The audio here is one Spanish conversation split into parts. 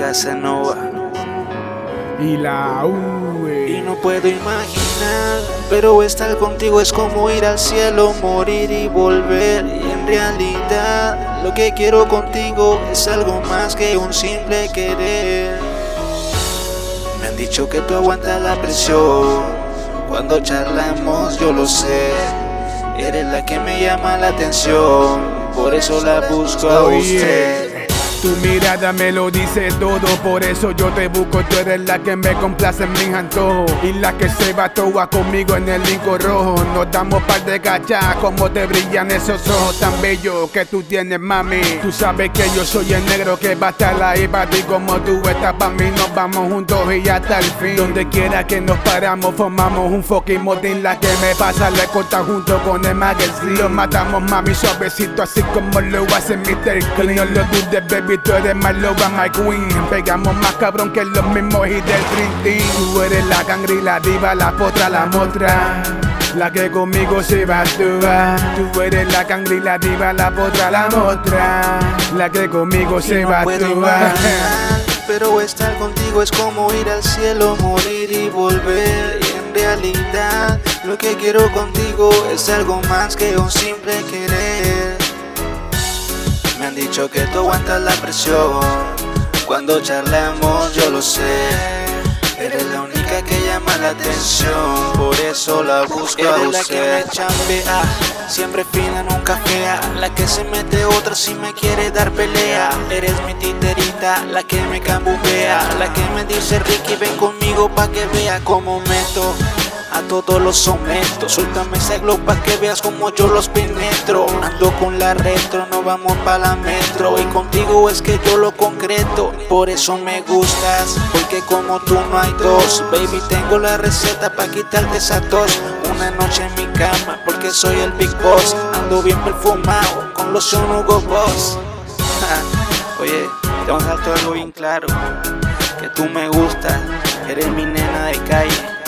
Casanova. Y la U. Y no puedo imaginar, pero estar contigo es como ir al cielo, morir y volver. Y en realidad, lo que quiero contigo es algo más que un simple querer. Me han dicho que tú aguantas la presión. Cuando charlamos, yo lo sé. Eres la que me llama la atención, por eso la busco a usted. Tu mirada me lo dice todo, por eso yo te busco. Tú eres la que me complace en mis antojos y la que se va toda conmigo en el linco rojo. Nos damos par de cachas, como te brillan esos ojos tan bellos que tú tienes, mami. Tú sabes que yo soy el negro que va a estar ahí para ti como tú estás para mí. Nos vamos juntos y hasta el fin. Donde quiera que nos paramos, formamos un fucking motín. La que me pasa le corta junto con el magazine. Lo matamos, mami, suavecito, así como lo hace Mr. Clean. No lo dudes, baby tú eres más loba, my queen. Pegamos más cabrón que los mismos y del Dream. Tú eres la cangri, la diva, la potra, la motra. La que conmigo se va a Tú eres la cangri, la diva, la potra, la motra. La que conmigo se va a Pero estar contigo es como ir al cielo, morir y volver. Y en realidad, lo que quiero contigo es algo más que un simple querer. Han dicho que tú aguantas la presión. Cuando charlamos, yo lo sé. Eres la única que llama la atención, por eso la busco Eres a usted. la que me chambea, siempre fina, nunca fea. La que se mete otra si me quiere dar pelea. Eres mi titerita, la que me cambubea. La que me dice Ricky, ven conmigo pa' que vea cómo meto a todos los someto. Suéltame ese glow pa' que veas como yo los penetro. Ando con la retro, no vamos pa' la metro. Y contigo es que yo lo concreto. Por eso me gustas, porque como tú no hay dos. Baby, tengo la receta pa' quitarte esa tos. Una noche en mi cama, porque soy el big boss. Ando bien perfumado, con los Hugo Boss. Oye, te voy a todo algo bien claro. Que tú me gustas, eres mi nena de calle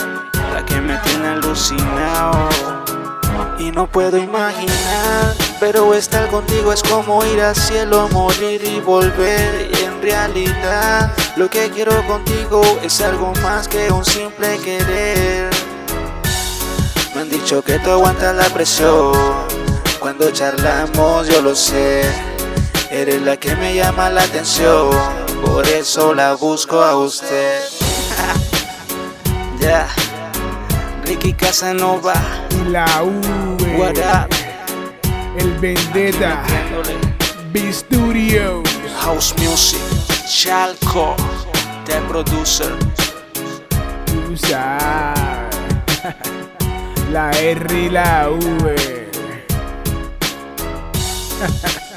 Y no puedo imaginar, pero estar contigo es como ir al cielo, morir y volver. Y en realidad, lo que quiero contigo es algo más que un simple querer. Me han dicho que tú aguantas la presión. Cuando charlamos, yo lo sé. Eres la que me llama la atención. Por eso la busco a usted. Ya. Ricky Casanova. Y la. What up? El Vendetta. B Studios. House Music. Chalco. The producer. Usa. La R y la V.